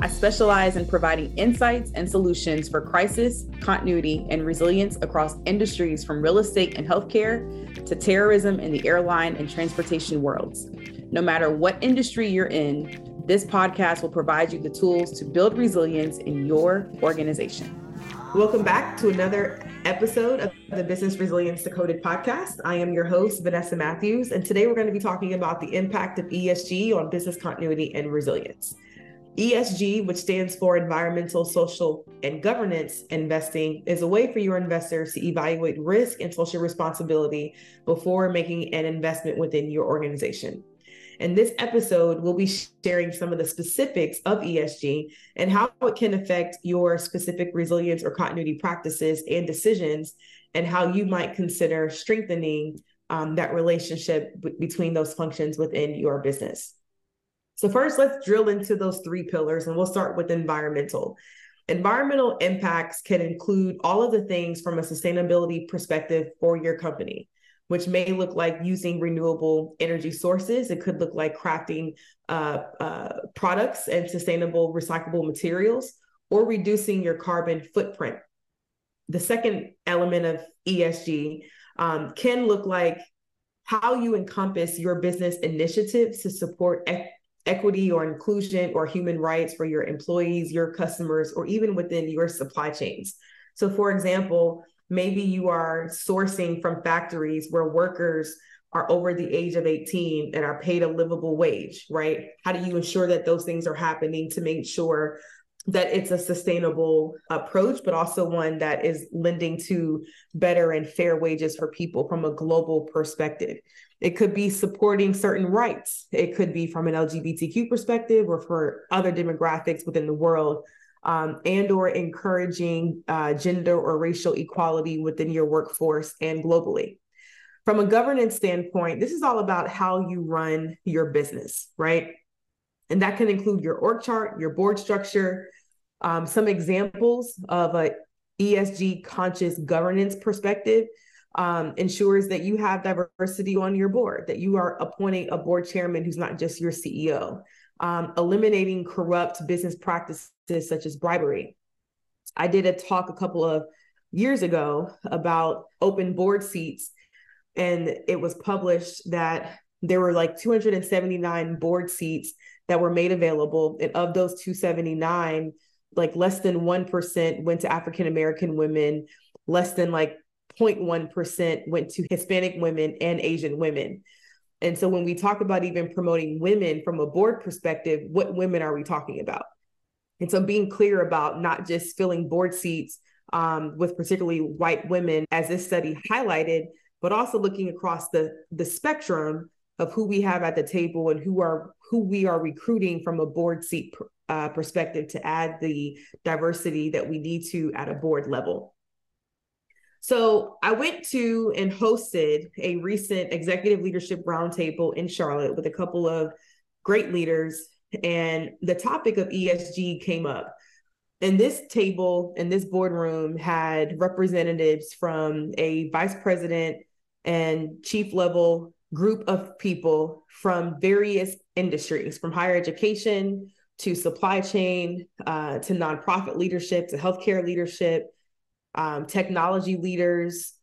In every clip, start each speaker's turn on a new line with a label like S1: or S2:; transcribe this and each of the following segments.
S1: I specialize in providing insights and solutions for crisis, continuity, and resilience across industries from real estate and healthcare to terrorism in the airline and transportation worlds. No matter what industry you're in, this podcast will provide you the tools to build resilience in your organization. Welcome back to another episode of the Business Resilience Decoded podcast. I am your host, Vanessa Mathews, and today we're going to be talking about the impact of ESG on business continuity and resilience. ESG, which stands for environmental, social, and governance investing, is a way for your investors to evaluate risk and social responsibility before making an investment within your organization. In this episode, we'll be sharing some of the specifics of ESG and how it can affect your specific resilience or continuity practices and decisions, and how you might consider strengthening um, that relationship b- between those functions within your business. So, first, let's drill into those three pillars, and we'll start with environmental. Environmental impacts can include all of the things from a sustainability perspective for your company, which may look like using renewable energy sources. It could look like crafting uh, uh, products and sustainable recyclable materials or reducing your carbon footprint. The second element of ESG um, can look like how you encompass your business initiatives to support equity or inclusion or human rights for your employees, your customers, or even within your supply chains. So, for example, maybe you are sourcing from factories where workers are over the age of 18 and are paid a livable wage, right? How do you ensure that those things are happening to make sure that it's a sustainable approach, but also one that is lending to better and fair wages for people from a global perspective? It could be supporting certain rights. It could be from an LGBTQ perspective or for other demographics within the world, um, and or encouraging uh, gender or racial equality within your workforce and globally. From a governance standpoint, this is all about how you run your business, right? And that can include your org chart, your board structure, um, some examples of a ESG conscious governance perspective um, ensures that you have diversity on your board, that you are appointing a board chairman who's not just your CEO, um, eliminating corrupt business practices such as bribery. I did a talk a couple of years ago about open board seats, and it was published that there were like 279 board seats that were made available. And of those 279, like less than 1% went to African American women, less than like 0.1% went to Hispanic women and Asian women. And so when we talk about even promoting women from a board perspective, what women are we talking about? And so being clear about not just filling board seats um, with particularly white women, as this study highlighted, but also looking across the, the spectrum of who we have at the table and who are who we are recruiting from a board seat uh, perspective to add the diversity that we need to at a board level. So I went to and hosted a recent executive leadership roundtable in Charlotte with a couple of great leaders, and the topic of ESG came up. And this table and this boardroom had representatives from a vice president and chief level group of people from various industries, from higher education to supply chain uh, to nonprofit leadership to healthcare leadership um, technology leaders.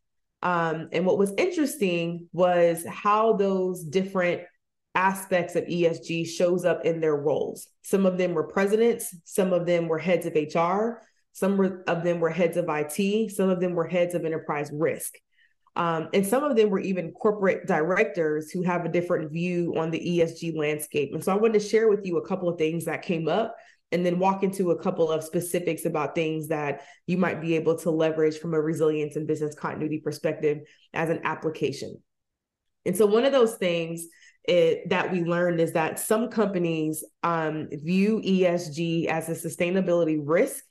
S1: Um, and what was interesting was how those different aspects of ESG shows up in their roles. Some of them were presidents, some of them were heads of HR, some were, of them were heads of IT, some of them were heads of enterprise risk. Um, and some of them were even corporate directors who have a different view on the ESG landscape. And so I wanted to share with you a couple of things that came up and then walk into a couple of specifics about things that you might be able to leverage from a resilience and business continuity perspective as an application. And so, one of those things it, that we learned is that some companies um, view ESG as a sustainability risk,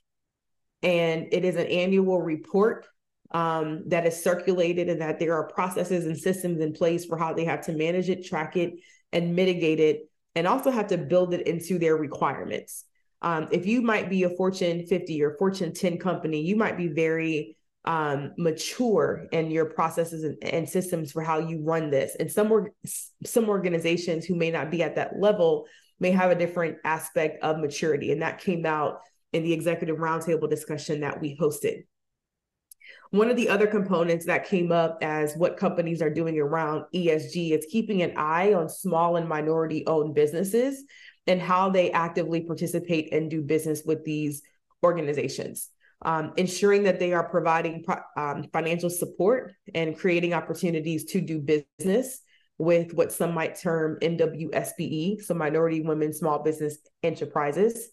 S1: and it is an annual report um, that is circulated and that there are processes and systems in place for how they have to manage it, track it, and mitigate it, and also have to build it into their requirements. Um, if you might be a Fortune 50 or Fortune 10 company, you might be very um, mature in your processes and, and, systems for how you run this. And some or, some organizations who may not be at that level may have a different aspect of maturity, and that came out in the executive roundtable discussion that we hosted. One of the other components that came up as what companies are doing around ESG is keeping an eye on small and minority owned businesses and how they actively participate and do business with these organizations. Um, ensuring that they are providing um, financial support and creating opportunities to do business with what some might term MWSBE, so Minority Women Small Business Enterprises,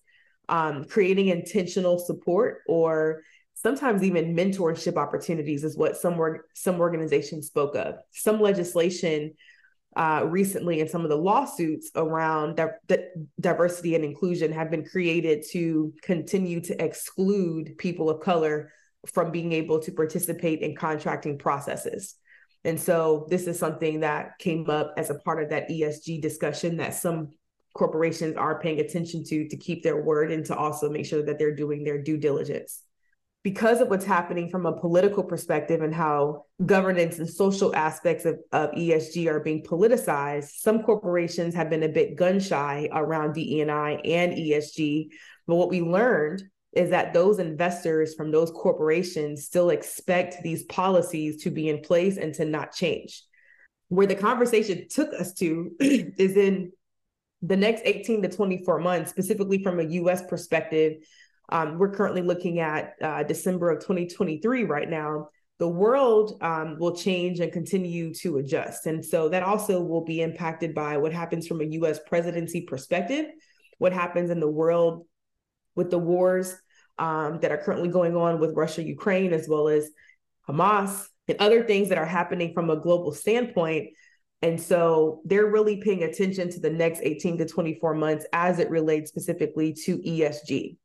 S1: um, creating intentional support or sometimes even mentorship opportunities is what some some organizations spoke of. Some legislation uh, recently and some of the lawsuits around di- diversity and inclusion have been created to continue to exclude people of color from being able to participate in contracting processes. And so this is something that came up as a part of that ESG discussion that some corporations are paying attention to to keep their word and to also make sure that they're doing their due diligence because of what's happening from a political perspective and how governance and social aspects of, of ESG are being politicized, some corporations have been a bit gun shy around DEI and ESG. But what we learned is that those investors from those corporations still expect these policies to be in place and to not change. Where the conversation took us to is in the next 18 to 24 months, specifically from a US perspective um, we're currently looking at uh, December of 2023 right now. The world um, will change and continue to adjust. And so that also will be impacted by what happens from a US presidency perspective, what happens in the world with the wars um, that are currently going on with Russia, Ukraine, as well as Hamas, and other things that are happening from a global standpoint. And so they're really paying attention to the next 18 to 24 months as it relates specifically to ESG.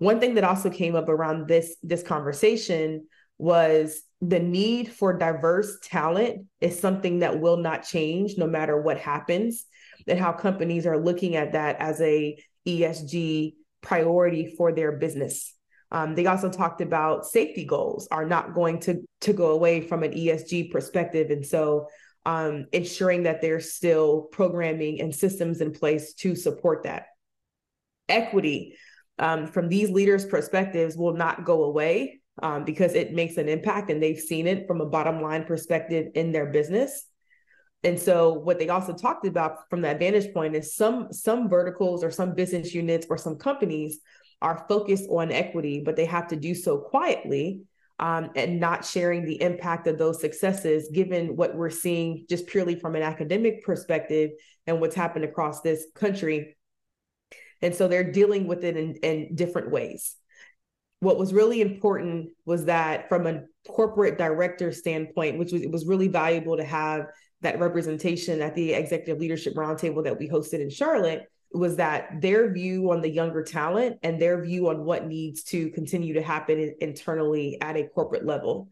S1: One thing that also came up around this this conversation was the need for diverse talent is something that will not change no matter what happens and how companies are looking at that as a ESG priority for their business. Um, they also talked about safety goals are not going to to go away from an ESG perspective, and so um, ensuring that there's still programming and systems in place to support that. Equity um, from these leaders' perspectives will not go away um, because it makes an impact and they've seen it from a bottom line perspective in their business. And so what they also talked about from that vantage point is some some verticals or some business units or some companies are focused on equity, but they have to do so quietly um, and not sharing the impact of those successes, given what we're seeing just purely from an academic perspective and what's happened across this country and so they're dealing with it in, in different ways. What was really important was that from a corporate director standpoint, which was it was really valuable to have that representation at the executive leadership roundtable that we hosted in Charlotte was that their view on the younger talent and their view on what needs to continue to happen internally at a corporate level.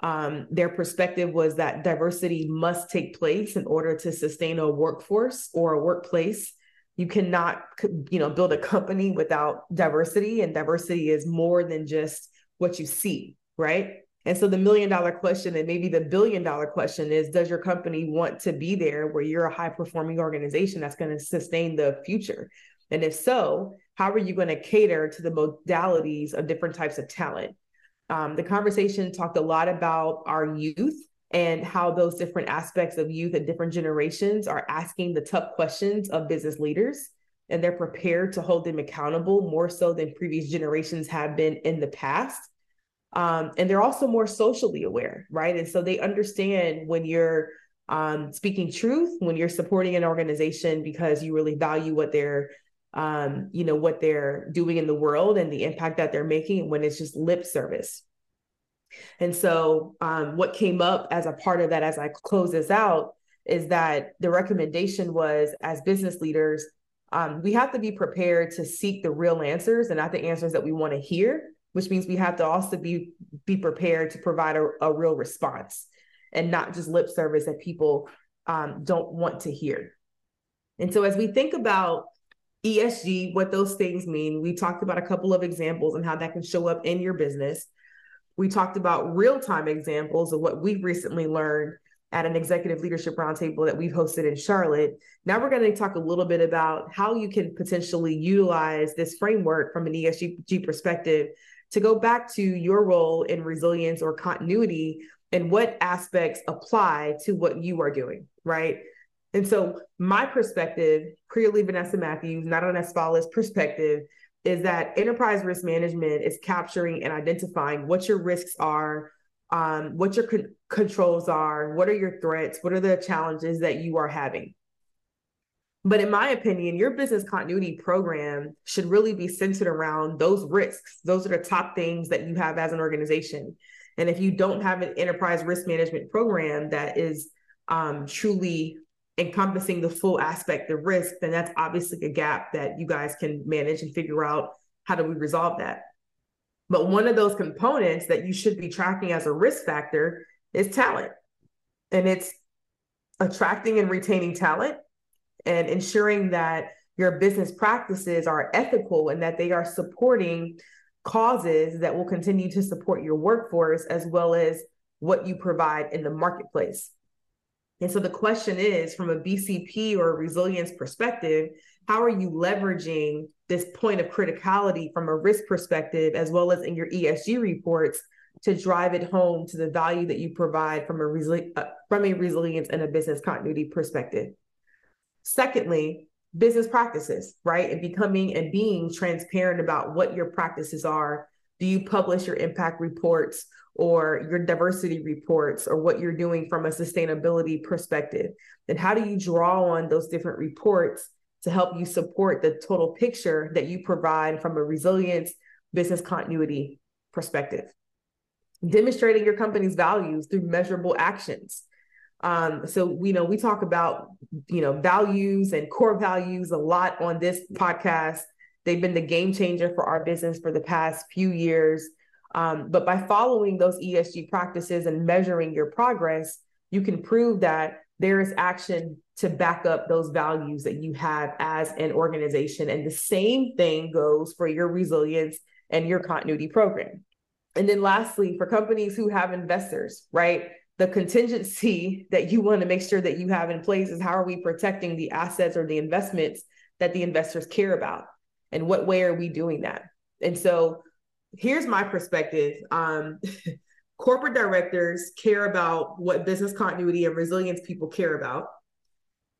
S1: Um, their perspective was that diversity must take place in order to sustain a workforce or a workplace you cannot you know build a company without diversity and diversity is more than just what you see right? And so the million dollar question and maybe the billion dollar question is does your company want to be there where you're a high performing organization that's going to sustain the future? And if so how are you going to cater to the modalities of different types of talent? Um, the conversation talked a lot about our youth and how those different aspects of youth and different generations are asking the tough questions of business leaders. And they're prepared to hold them accountable more so than previous generations have been in the past. Um, and they're also more socially aware right? And so they understand when you're um, speaking truth when you're supporting an organization because you really value what they're um, you know what they're doing in the world and the impact that they're making when it's just lip service and so, um, what came up as a part of that, as I close this out, is that the recommendation was as business leaders, um, we have to be prepared to seek the real answers and not the answers that we want to hear, which means we have to also be be prepared to provide a, a real response and not just lip service that people um, don't want to hear. And so as we think about ESG, what those things mean, we talked about a couple of examples and how that can show up in your business. We talked about real time examples of what we've recently learned at an executive leadership roundtable that we've hosted in Charlotte. Now we're going to talk a little bit about how you can potentially utilize this framework from an ESG perspective to go back to your role in resilience or continuity and what aspects apply to what you are doing, right? And so my perspective, clearly Vanessa Mathews, not on Asfalis perspective, is that enterprise risk management is capturing and identifying what your risks are, um, what your con- controls are, what are your threats, what are the challenges that you are having. But in my opinion, your business continuity program should really be centered around those risks. Those are the top things that you have as an organization. And if you don't have an enterprise risk management program that is um, truly encompassing the full aspect of risk, then that's obviously a gap that you guys can manage and figure out how do we resolve that. But one of those components that you should be tracking as a risk factor is talent. And it's attracting and retaining talent and ensuring that your business practices are ethical and that they are supporting causes that will continue to support your workforce as well as what you provide in the marketplace. And so the question is from a BCP or a resilience perspective, how are you leveraging this point of criticality from a risk perspective, as well as in your ESG reports, to drive it home to the value that you provide from a, resili- uh, from a resilience and a business continuity perspective? Secondly, business practices, right? And becoming and being transparent about what your practices are. Do you publish your impact reports or your diversity reports or what you're doing from a sustainability perspective? And how do you draw on those different reports to help you support the total picture that you provide from a resilience business continuity perspective? Demonstrating your company's values through measurable actions um, so we you know we talk about you know values and core values a lot on this podcast. They've been the game changer for our business for the past few years. Um, but by following those ESG practices and measuring your progress, you can prove that there is action to back up those values that you have as an organization. And the same thing goes for your resilience and your continuity program. And then lastly, for companies who have investors, right? the contingency that you want to make sure that you have in place is how are we protecting the assets or the investments that the investors care about and what way are we doing that? And so here's my perspective. Um, corporate directors care about what business continuity and resilience people care about.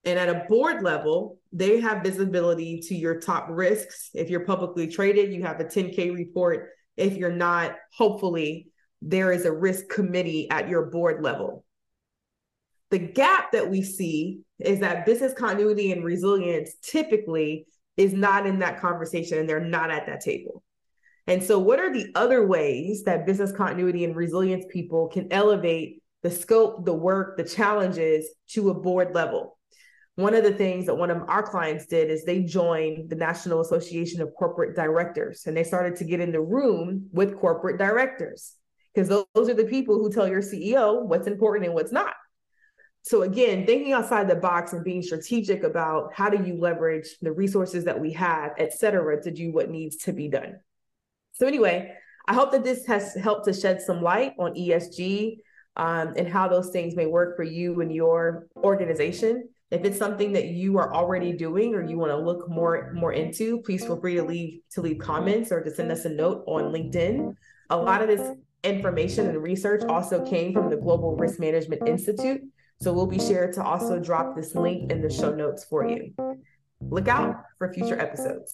S1: And at a board level they have visibility to your top risks. If you're publicly traded you have a 10k report. If you're not hopefully there is a risk committee at your board level. The gap that we see is that business continuity and resilience typically is not in that conversation and they're not at that table. And so, what are the other ways that business continuity and resilience people can elevate the scope, the work, the challenges to a board level? One of the things that one of our clients did is they joined the National Association of Corporate Directors and they started to get in the room with corporate directors because those, those are the people who tell your CEO what's important and what's not. So again, thinking outside the box and being strategic about how do you leverage the resources that we have, et cetera, to do what needs to be done. So anyway, I hope that this has helped to shed some light on ESG um, and how those things may work for you and your organization. If it's something that you are already doing or you want to look more more into, please feel free to leave to leave comments or to send us a note on LinkedIn. A lot of this information and research also came from the Global Risk Management Institute. So we'll be sure to also drop this link in the show notes for you. Look out for future episodes.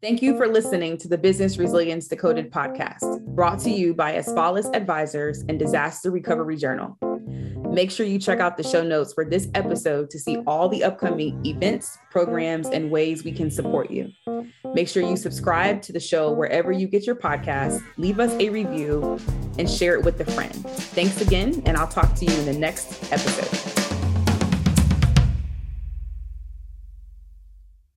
S1: Thank you for listening to the Business Resilience Decoded podcast, brought to you by Asfalis Advisors and Disaster Recovery Journal. Make sure you check out the show notes for this episode to see all the upcoming events, programs, and ways we can support you. Make sure you subscribe to the show wherever you get your podcasts, leave us a review, and share it with a friend. Thanks again, and I'll talk to you in the next episode.